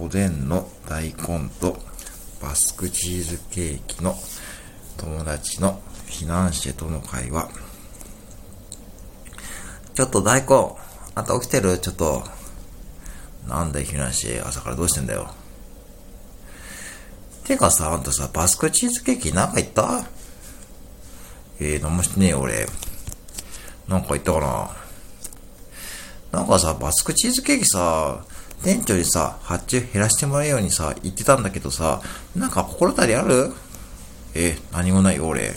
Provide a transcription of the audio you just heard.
おでんの大根とバスクチーズケーキの友達のフィナンシェとの会話。ちょっと大根、あんた起きてる？ちょっと。なんだよ、フィナンシェ。朝からどうしてんだよ。てかさ、あんたさ、バスクチーズケーキなんか言った？えー、なんもしてねえよ、俺。なんか言ったかな？なんかさ、バスクチーズケーキさ、店長にさ、発注減らしてもらうようにさ、言ってたんだけどさ、なんか心当たりある？え、何もないよ、俺。